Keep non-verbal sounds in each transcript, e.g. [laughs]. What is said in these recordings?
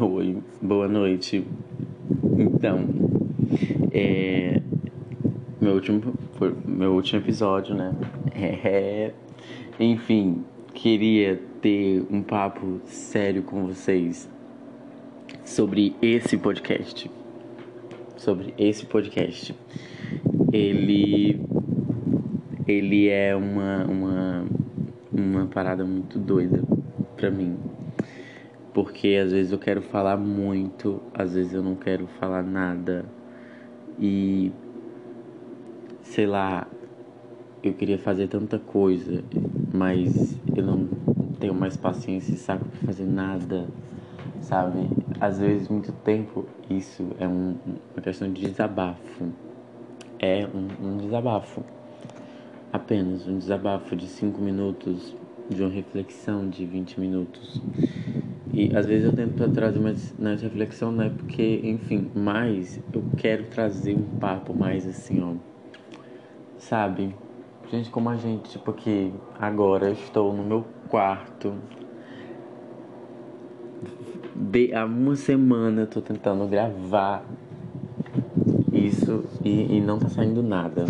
Oi, boa noite. Então, é, meu último, meu último episódio, né? É, enfim, queria ter um papo sério com vocês sobre esse podcast. Sobre esse podcast. Ele ele é uma uma uma parada muito doida pra mim. Porque às vezes eu quero falar muito, às vezes eu não quero falar nada. E sei lá, eu queria fazer tanta coisa, mas eu não tenho mais paciência e saco pra fazer nada, sabe? Às vezes, muito tempo, isso é um, uma questão de desabafo. É um, um desabafo. Apenas um desabafo de cinco minutos, de uma reflexão de 20 minutos. E às vezes eu tento trazer mais reflexão, né? Porque, enfim, mas eu quero trazer um papo mais assim, ó. Sabe? Gente como a gente, tipo que agora eu estou no meu quarto. De, há uma semana eu tô tentando gravar isso e, e não tá saindo nada.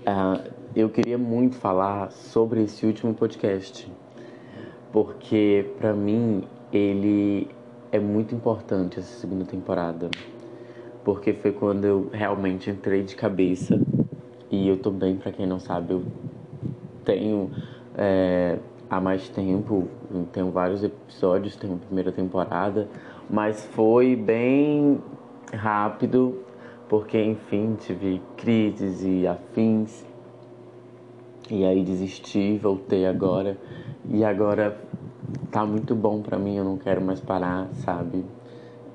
Uh, eu queria muito falar sobre esse último podcast, porque para mim ele é muito importante essa segunda temporada, porque foi quando eu realmente entrei de cabeça. E eu tô bem, para quem não sabe, eu tenho é, há mais tempo, tenho vários episódios, tenho a primeira temporada, mas foi bem rápido, porque enfim, tive crises e afins. E aí desisti, voltei agora. E agora tá muito bom pra mim, eu não quero mais parar, sabe?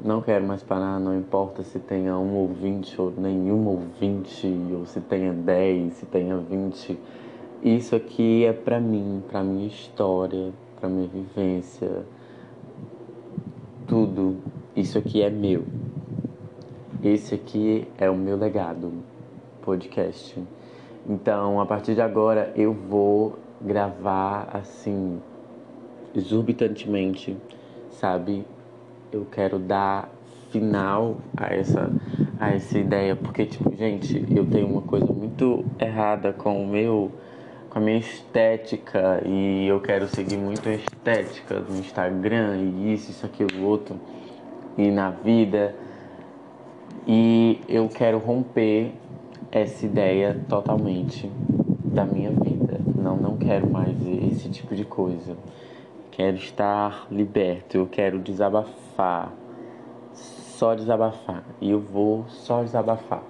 Não quero mais parar, não importa se tenha um ouvinte ou nenhum ouvinte, ou se tenha dez, se tenha vinte. Isso aqui é pra mim, pra minha história, pra minha vivência. Tudo. Isso aqui é meu. Esse aqui é o meu legado. Podcast. Então, a partir de agora, eu vou gravar assim, exorbitantemente, sabe? Eu quero dar final a essa, a essa ideia, porque, tipo, gente, eu tenho uma coisa muito errada com o meu, com a minha estética, e eu quero seguir muito a estética do Instagram, e isso, isso, aquilo, outro, e na vida. E eu quero romper essa ideia totalmente da minha vida. Não, quero mais esse tipo de coisa. Quero estar liberto, eu quero desabafar. Só desabafar. E eu vou só desabafar.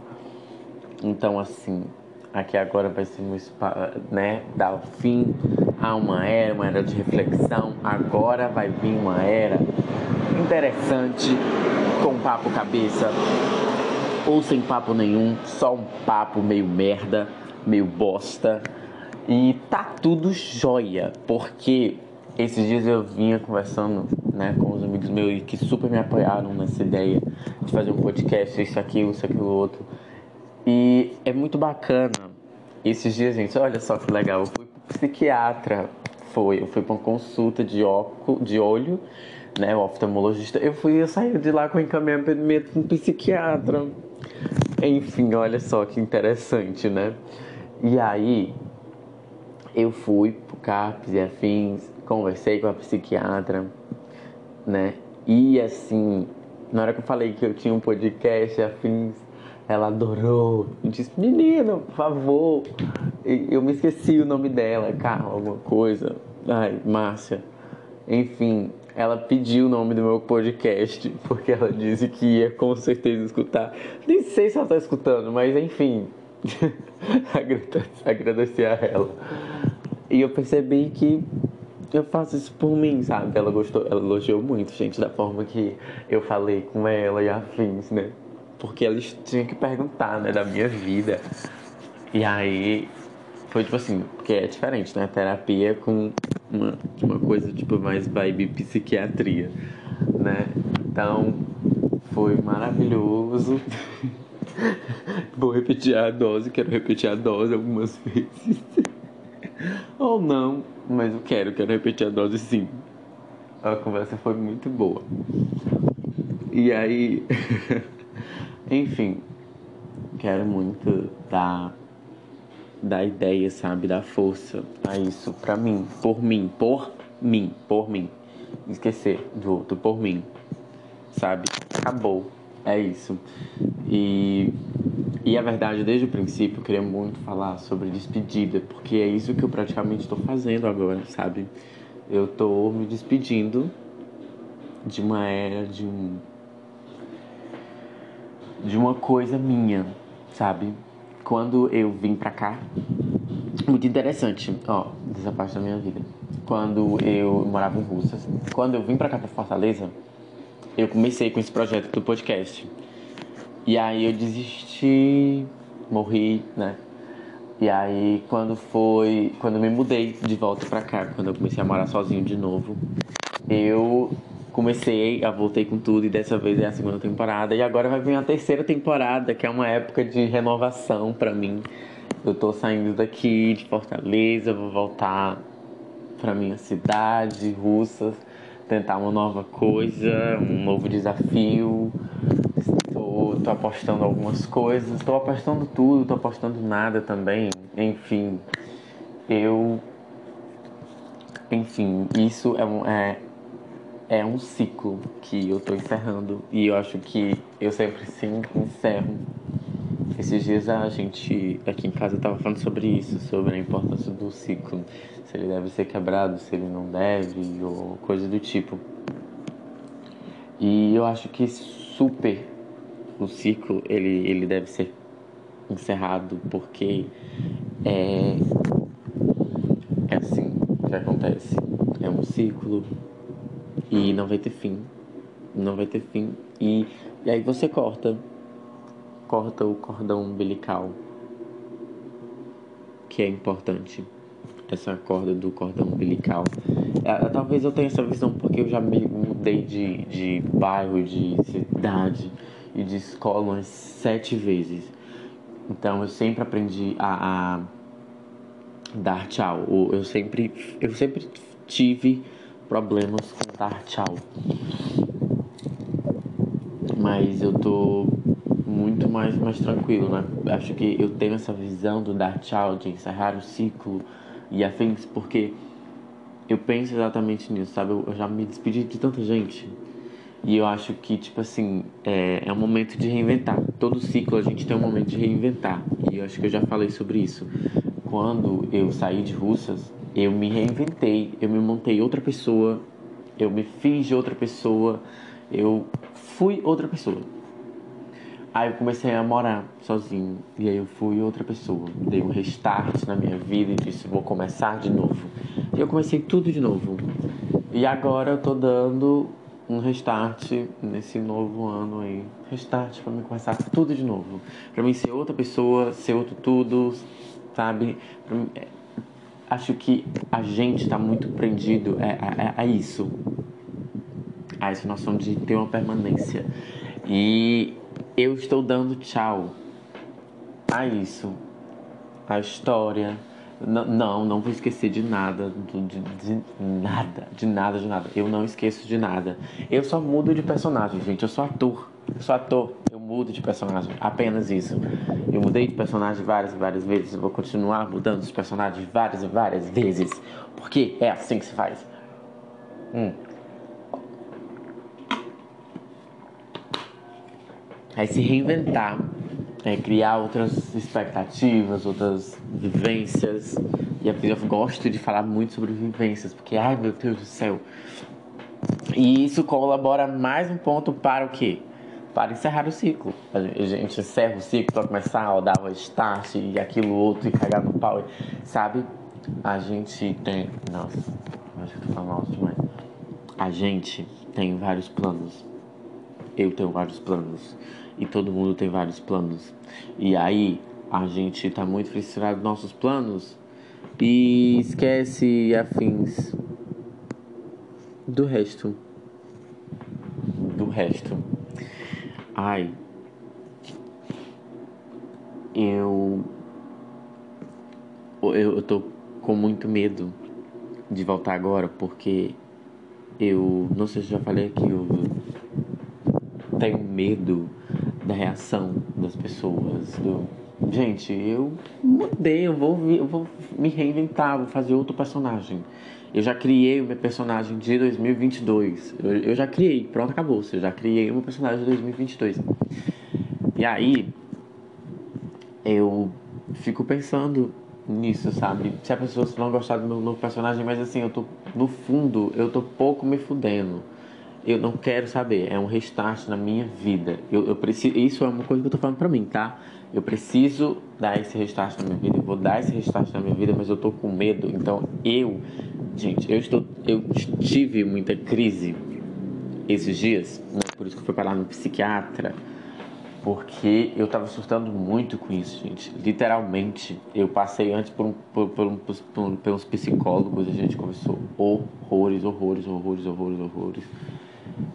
Então, assim, aqui agora vai ser meu né, dar fim a uma era, uma era de reflexão. Agora vai vir uma era interessante com papo cabeça ou sem papo nenhum, só um papo meio merda, meio bosta. E tá tudo jóia, porque esses dias eu vinha conversando né, com os amigos meus que super me apoiaram nessa ideia de fazer um podcast, isso, aquilo, isso, aquilo, outro. E é muito bacana. Esses dias, gente, olha só que legal, eu fui psiquiatra, foi, eu fui pra uma consulta de, óculo, de olho, né, o oftalmologista. Eu fui, eu saí de lá com encaminhamento com um psiquiatra. Enfim, olha só que interessante, né? E aí, eu fui pro CAPS e afins, conversei com a psiquiatra, né? E assim, na hora que eu falei que eu tinha um podcast afins, ela adorou. Eu disse, menino, por favor. E eu me esqueci o nome dela, Carla, alguma coisa. Ai, Márcia. Enfim, ela pediu o nome do meu podcast, [laughs] porque ela disse que ia com certeza escutar. Nem sei se ela tá escutando, mas enfim. [laughs] agradecer a ela. E eu percebi que eu faço isso por mim, sabe? Ela gostou, ela elogiou muito, gente, da forma que eu falei com ela e afins, né? Porque eles tinham que perguntar, né, da minha vida. E aí foi tipo assim, porque é diferente, né? Terapia com uma, uma coisa tipo mais vibe psiquiatria, né? Então foi maravilhoso. [laughs] Vou repetir a dose, quero repetir a dose algumas vezes. Ou não, mas eu quero, quero repetir a dose sim. a conversa foi muito boa. E aí, [laughs] enfim, quero muito dar, dar ideia, sabe, dar força a isso pra mim, por mim, por mim, por mim. Esquecer do outro, por mim, sabe? Acabou, é isso. E, e a verdade, desde o princípio, eu queria muito falar sobre despedida, porque é isso que eu praticamente estou fazendo agora, sabe? Eu tô me despedindo de uma era, de um. de uma coisa minha, sabe? Quando eu vim pra cá, muito interessante, ó, dessa parte da minha vida. Quando eu morava em Russas, quando eu vim pra cá pra Fortaleza, eu comecei com esse projeto do podcast. E aí eu desisti, morri, né? E aí quando foi, quando me mudei de volta pra cá, quando eu comecei a morar sozinho de novo, eu comecei, a voltei com tudo e dessa vez é a segunda temporada e agora vai vir a terceira temporada, que é uma época de renovação para mim. Eu tô saindo daqui de Fortaleza, vou voltar para minha cidade, Russas, tentar uma nova coisa, um novo desafio tô apostando algumas coisas, tô apostando tudo, tô apostando nada também. Enfim, eu. Enfim, isso é um, é, é um ciclo que eu tô encerrando e eu acho que eu sempre sim encerro. Esses dias a gente aqui em casa tava falando sobre isso, sobre a importância do ciclo, se ele deve ser quebrado, se ele não deve, ou coisa do tipo. E eu acho que super o ciclo ele, ele deve ser encerrado porque é, é assim que acontece. É um ciclo e não vai ter fim. Não vai ter fim. E, e aí você corta. Corta o cordão umbilical. Que é importante. Essa corda do cordão umbilical. É, talvez eu tenha essa visão porque eu já me mudei de, de bairro, de cidade e de escola umas sete vezes. Então eu sempre aprendi a, a dar tchau. Eu sempre, eu sempre tive problemas com dar tchau. Mas eu tô muito mais, mais tranquilo, né? Acho que eu tenho essa visão do dar tchau, de encerrar o ciclo e afins, porque eu penso exatamente nisso, sabe? Eu, eu já me despedi de tanta gente e eu acho que, tipo assim, é, é um momento de reinventar. Todo ciclo a gente tem um momento de reinventar. E eu acho que eu já falei sobre isso. Quando eu saí de Russas, eu me reinventei, eu me montei outra pessoa, eu me fiz de outra pessoa, eu fui outra pessoa. Aí eu comecei a morar sozinho. E aí eu fui outra pessoa. Dei um restart na minha vida e disse: vou começar de novo. E eu comecei tudo de novo. E agora eu tô dando um restart nesse novo ano aí. Restart para mim começar tudo de novo. Para mim ser outra pessoa, ser outro tudo, sabe? Mim, é, acho que a gente está muito prendido a, a, a, isso. A essa noção de ter uma permanência. E eu estou dando tchau a isso. A história não, não, vou esquecer de nada, de, de, nada, de nada, de nada. Eu não esqueço de nada. Eu só mudo de personagem, gente. Eu sou ator. Eu sou ator. Eu mudo de personagem. Apenas isso. Eu mudei de personagem várias e várias vezes. Eu vou continuar mudando os personagens várias e várias vezes. Porque é assim que se faz. Hum. Aí se reinventar é, criar outras expectativas, outras vivências. E eu gosto de falar muito sobre vivências, porque, ai meu Deus do céu. E isso colabora mais um ponto para o quê? Para encerrar o ciclo. A gente encerra o ciclo para começar a dar o start e aquilo outro e cagar no pau, sabe? A gente tem. Nossa, acho que eu tô falando alto demais. A gente tem vários planos. Eu tenho vários planos e todo mundo tem vários planos. E aí a gente tá muito frustrado nos nossos planos e esquece afins do resto. Do resto. Ai. Eu. Eu, eu tô com muito medo de voltar agora porque eu não sei se já falei aqui, eu tenho medo da reação das pessoas. Do... Gente, eu mudei, eu vou, eu vou me reinventar, vou fazer outro personagem. Eu já criei o meu personagem de 2022. Eu, eu já criei, pronto, acabou. Eu já criei o meu personagem de 2022. E aí, eu fico pensando nisso, sabe? Se a pessoa não gostar do meu novo personagem, mas assim, eu tô, no fundo, eu tô pouco me fudendo. Eu não quero saber, é um restart na minha vida. Eu, eu preciso, isso é uma coisa que eu tô falando pra mim, tá? Eu preciso dar esse restart na minha vida, eu vou dar esse restart na minha vida, mas eu tô com medo. Então eu, gente, eu estou, eu tive muita crise esses dias, né? por isso que eu fui parar no psiquiatra porque eu tava surtando muito com isso, gente. Literalmente, eu passei antes por, um, por, por, um, por, por uns psicólogos, a gente conversou horrores, horrores, horrores, horrores, horrores.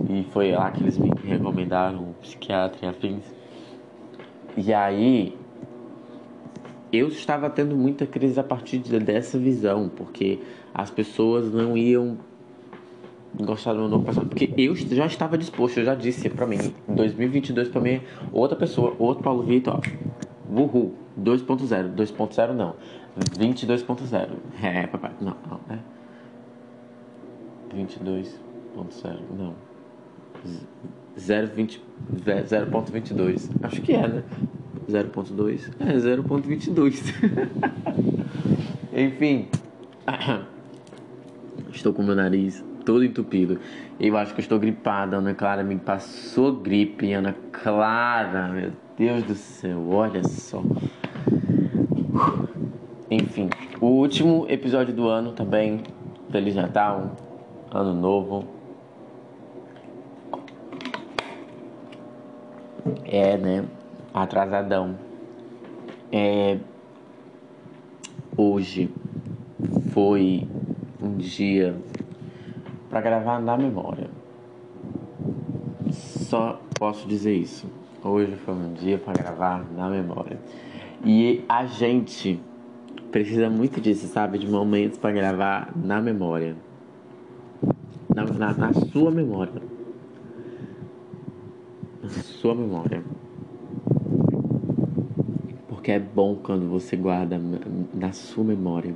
E foi lá que eles me recomendaram um psiquiatra e afins. E aí, eu estava tendo muita crise a partir dessa visão, porque as pessoas não iam gostar do meu novo personagem. Porque eu já estava disposto, eu já disse pra mim, em 2022 pra mim, outra pessoa, outro Paulo Vitor, uhul, 2.0, 2.0 não, 22.0. É, papai, não, não, é. 22.0, não. 0.22, acho que é, né? 0.2, é 0.22. [laughs] Enfim, [coughs] estou com meu nariz todo entupido. Eu acho que eu estou gripada. Ana Clara me passou gripe. Ana Clara, meu Deus do céu, olha só. Enfim, o último episódio do ano também. Feliz Natal, Ano Novo. É, né? Atrasadão. É. Hoje foi um dia para gravar na memória. Só posso dizer isso. Hoje foi um dia para gravar na memória. E a gente precisa muito disso, sabe? De momentos para gravar na memória. Na, na, na, sua memória. Sua memória. Porque é bom quando você guarda na sua memória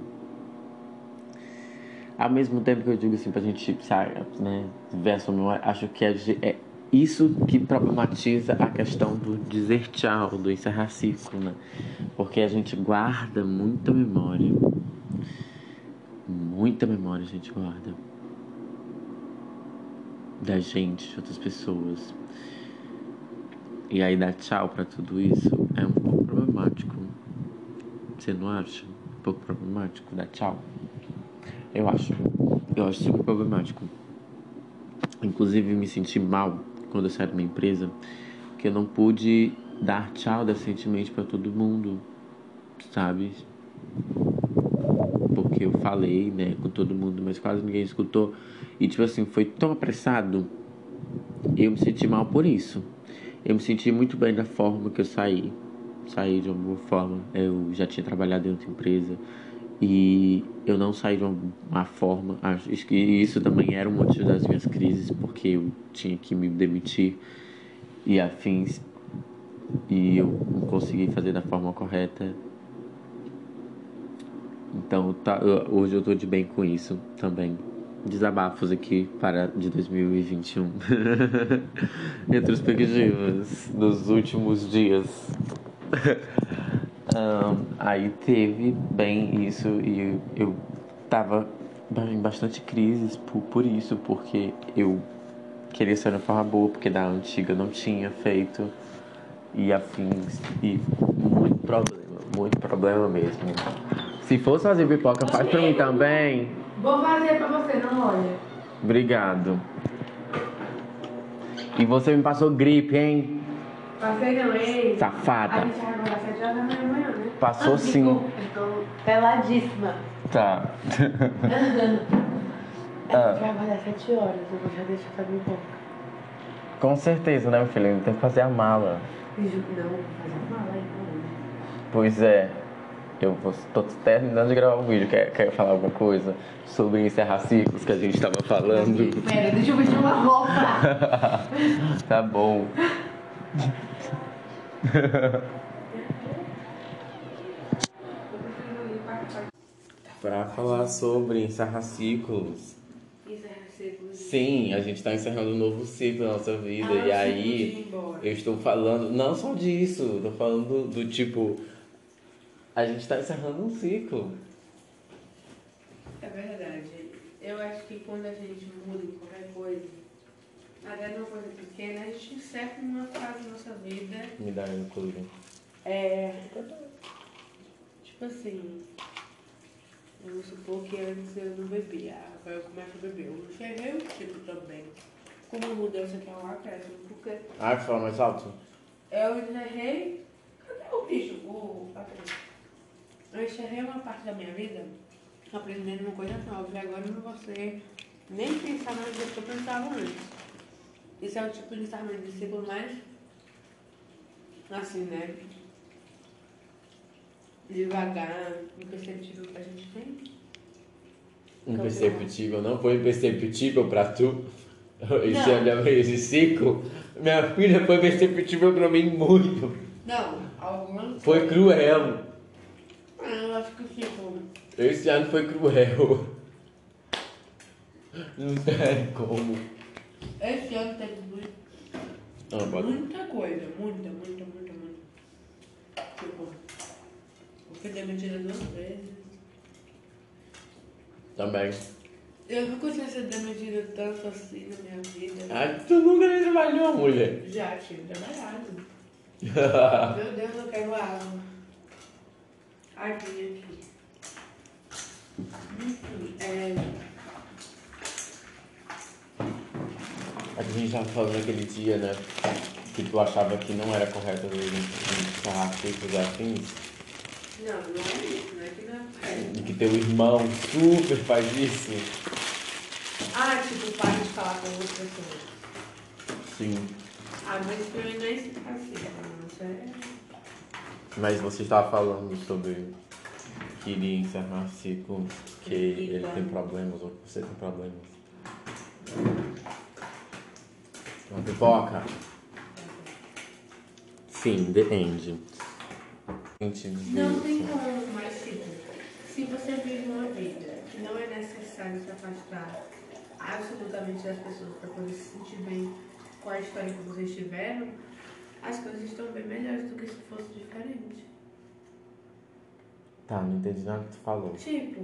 ao mesmo tempo que eu digo assim pra gente, né, ver a memória, acho que é, é isso que problematiza a questão do dizer tchau, do encerrar ciclo, né? Porque a gente guarda muita memória. Muita memória a gente guarda. Da gente, de outras pessoas. E aí dar tchau para tudo isso é um pouco problemático. Você não acha? Um pouco problemático dar tchau? Eu acho. Eu acho super problemático. Inclusive, me senti mal quando eu saí da minha empresa, que eu não pude dar tchau decentemente para todo mundo, sabe? Porque eu falei, né, com todo mundo, mas quase ninguém escutou. E, tipo assim, foi tão apressado. Eu me senti mal por isso. Eu me senti muito bem da forma que eu saí. Saí de uma boa forma. Eu já tinha trabalhado em outra empresa. E eu não saí de uma forma. Acho que isso também era um motivo das minhas crises, porque eu tinha que me demitir e afins. E eu não consegui fazer da forma correta. Então, tá, hoje eu tô de bem com isso também. Desabafos aqui para de 2021. [laughs] Retrospectivas dos últimos dias. [laughs] Um, aí teve bem isso e eu, tava em bastante crises por, por isso, porque eu queria ser uma forma boa, porque da antiga não tinha feito e afins e muito problema, muito problema mesmo. Se fosse fazer pipoca, faz pra mim também. Vou fazer pra você, não olha. Obrigado. E você me passou gripe, hein? Passei não, ei. Safada. A gente vai acordar 7 horas da manhã, né? Passou [laughs] ah, sim. Tô peladíssima. Tá. [laughs] A gente vai acordar 7 horas, eu vou já deixar pra mim bom. Com certeza, né, meu filho? Tem que fazer a mala. Não, fazer a mala aí. Pois é. Eu vou, tô terminando de gravar o vídeo. Quer, quer falar alguma coisa sobre encerrar ciclos que a gente tava falando? Pera, deixa eu vestir uma roupa. tá bom. pra falar sobre encerrar ciclos. Encerra ciclos. Sim, a gente tá encerrando um novo ciclo na nossa vida. Ah, e aí, eu estou falando, não só disso, tô falando do, do tipo. A gente tá encerrando um ciclo. É verdade. Eu acho que quando a gente muda em qualquer coisa, até numa coisa pequena, a gente encerra uma fase da nossa vida. Me dá um clube. É. Tipo assim. Vamos supor que antes eu não bebia, agora eu começo a beber. Eu enxerguei o tipo também. Como mudança que é um acréscimo, porque Ah, fala mais alto? eu enxerguei. Cadê o bicho? O. Eu enxerguei uma parte da minha vida aprendendo uma coisa nova. E agora eu não vou ser nem pensar mais do que eu pensava antes. Isso é o tipo de encerramento de ciclo mais. Assim, né? Devagar, imperceptível que a gente tem. Imperceptível, não foi imperceptível pra tu? [laughs] Esse, Não. olha, esse ciclo? Minha filha foi perceptível pra mim muito. Não, algumas. Foi cruel. Que. Esse ano foi cruel. Não tem como. Esse ano teve muito. Ah. Muita coisa, muita, muita, muita, muita. Tipo, eu fui demitida duas vezes. Também. Eu nunca tinha sido demitida tanto assim na minha vida. Ah, tu nunca nem trabalhou, mulher. Já tinha trabalhado. [laughs] Meu Deus, eu quero água. Vim aqui. É. A gente tava falando aquele dia, né? Que tu achava que não era correto a gente encerrar ciclos afins. Não, não é isso, não é que não é. E que teu irmão super faz isso. Ah, tipo, para de falar com outras pessoas. Sim. Ah, mas pra mim não é assim, não. Isso é. Mas você estava falando sobre que iria encerrar ciclo, que ele tem problemas, ou que você tem problemas. Uma pipoca? Sim, the end. Gente, Não tem como, mas tipo, se você vive uma vida que não é necessário se afastar absolutamente das pessoas para poder se sentir bem com a história que vocês tiveram, as coisas estão bem melhores do que se fosse diferente. Tá, não entendi nada que tu falou. Tipo,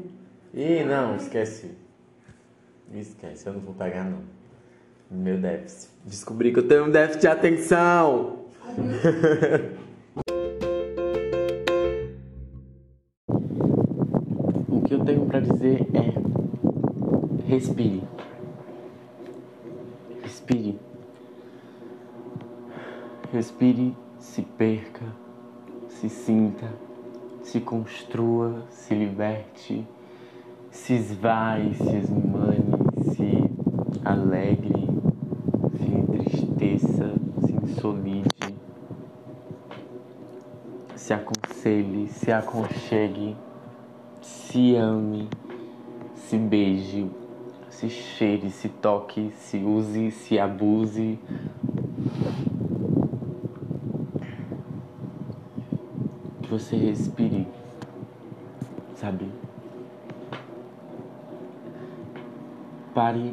Ih, não, esquece. Esquece, eu não vou pegar não. Meu déficit. Descobri que eu tenho um déficit de atenção. [laughs] o que eu tenho pra dizer é respire. Respire. Respire, se perca, se sinta, se construa, se liberte, se esvae, se esmane, se alegre, se entristeça, se insolide, se aconselhe, se aconchegue, se ame, se beije, se cheire, se toque, se use, se abuse. Você respire, sabe? Pare,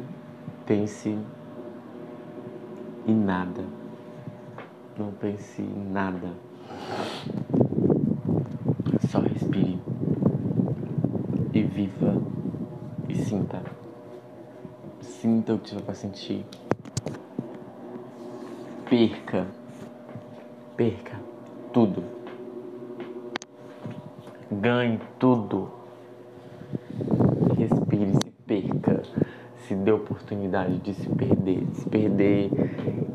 pense em nada. Não pense em nada. Só respire. E viva. E sinta. Sinta o que você vai sentir. Perca. Perca tudo. Ganhe tudo. Respire, se perca. Se dê oportunidade de se perder. Se perder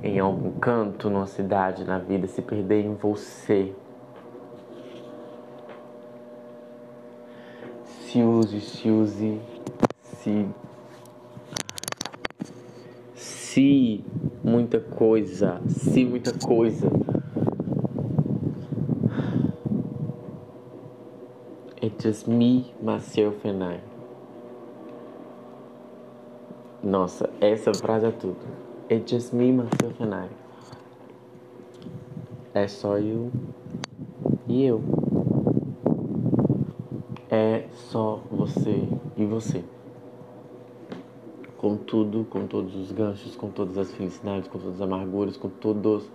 em algum canto, numa cidade, na vida. Se perder em você. Se use, se use. Se. Se muita coisa. Se muita coisa. It's just me, myself and I. Nossa, essa frase é tudo. It's just me, myself and I. É só eu e eu. É só você e você. Com tudo, com todos os ganchos, com todas as felicidades, com todas as amarguras, com todos os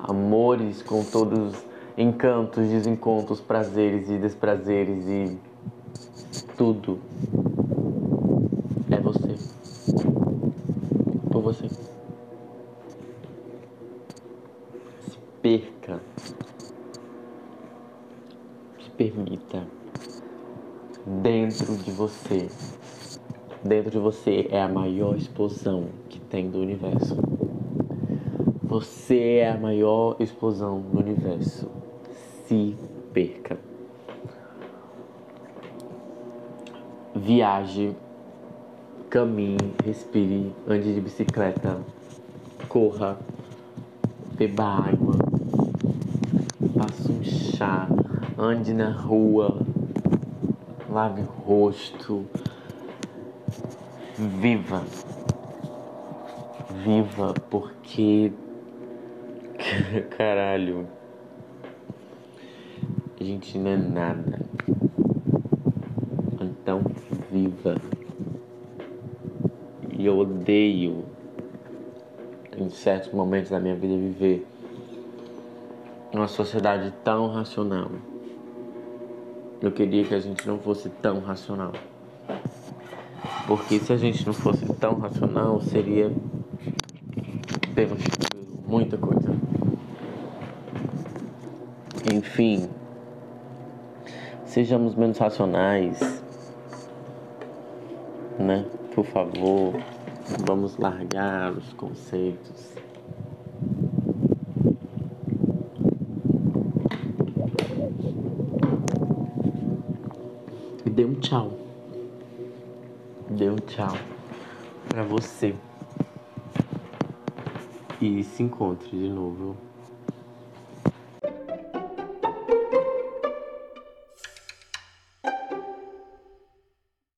amores, com todos os encantos, desencontros, prazeres e desprazeres e tudo. É você. Por você. Se perca. Se permita. Dentro de você. Dentro de você é a maior explosão que tem do universo. Você é a maior explosão do universo se perca. Viaje, caminhe, respire, ande de bicicleta, corra, beba água, faça um chá, ande na rua, lave o rosto, viva. Viva porque [laughs] caralho a gente não é nada. Então, viva. E eu odeio, em certos momentos da minha vida, viver uma sociedade tão racional. Eu queria que a gente não fosse tão racional. Porque se a gente não fosse tão racional, seria. Temos muita coisa. Enfim, Sejamos menos racionais, né? Por favor, vamos largar os conceitos. E dê um tchau. Dê um tchau pra você. E se encontre de novo.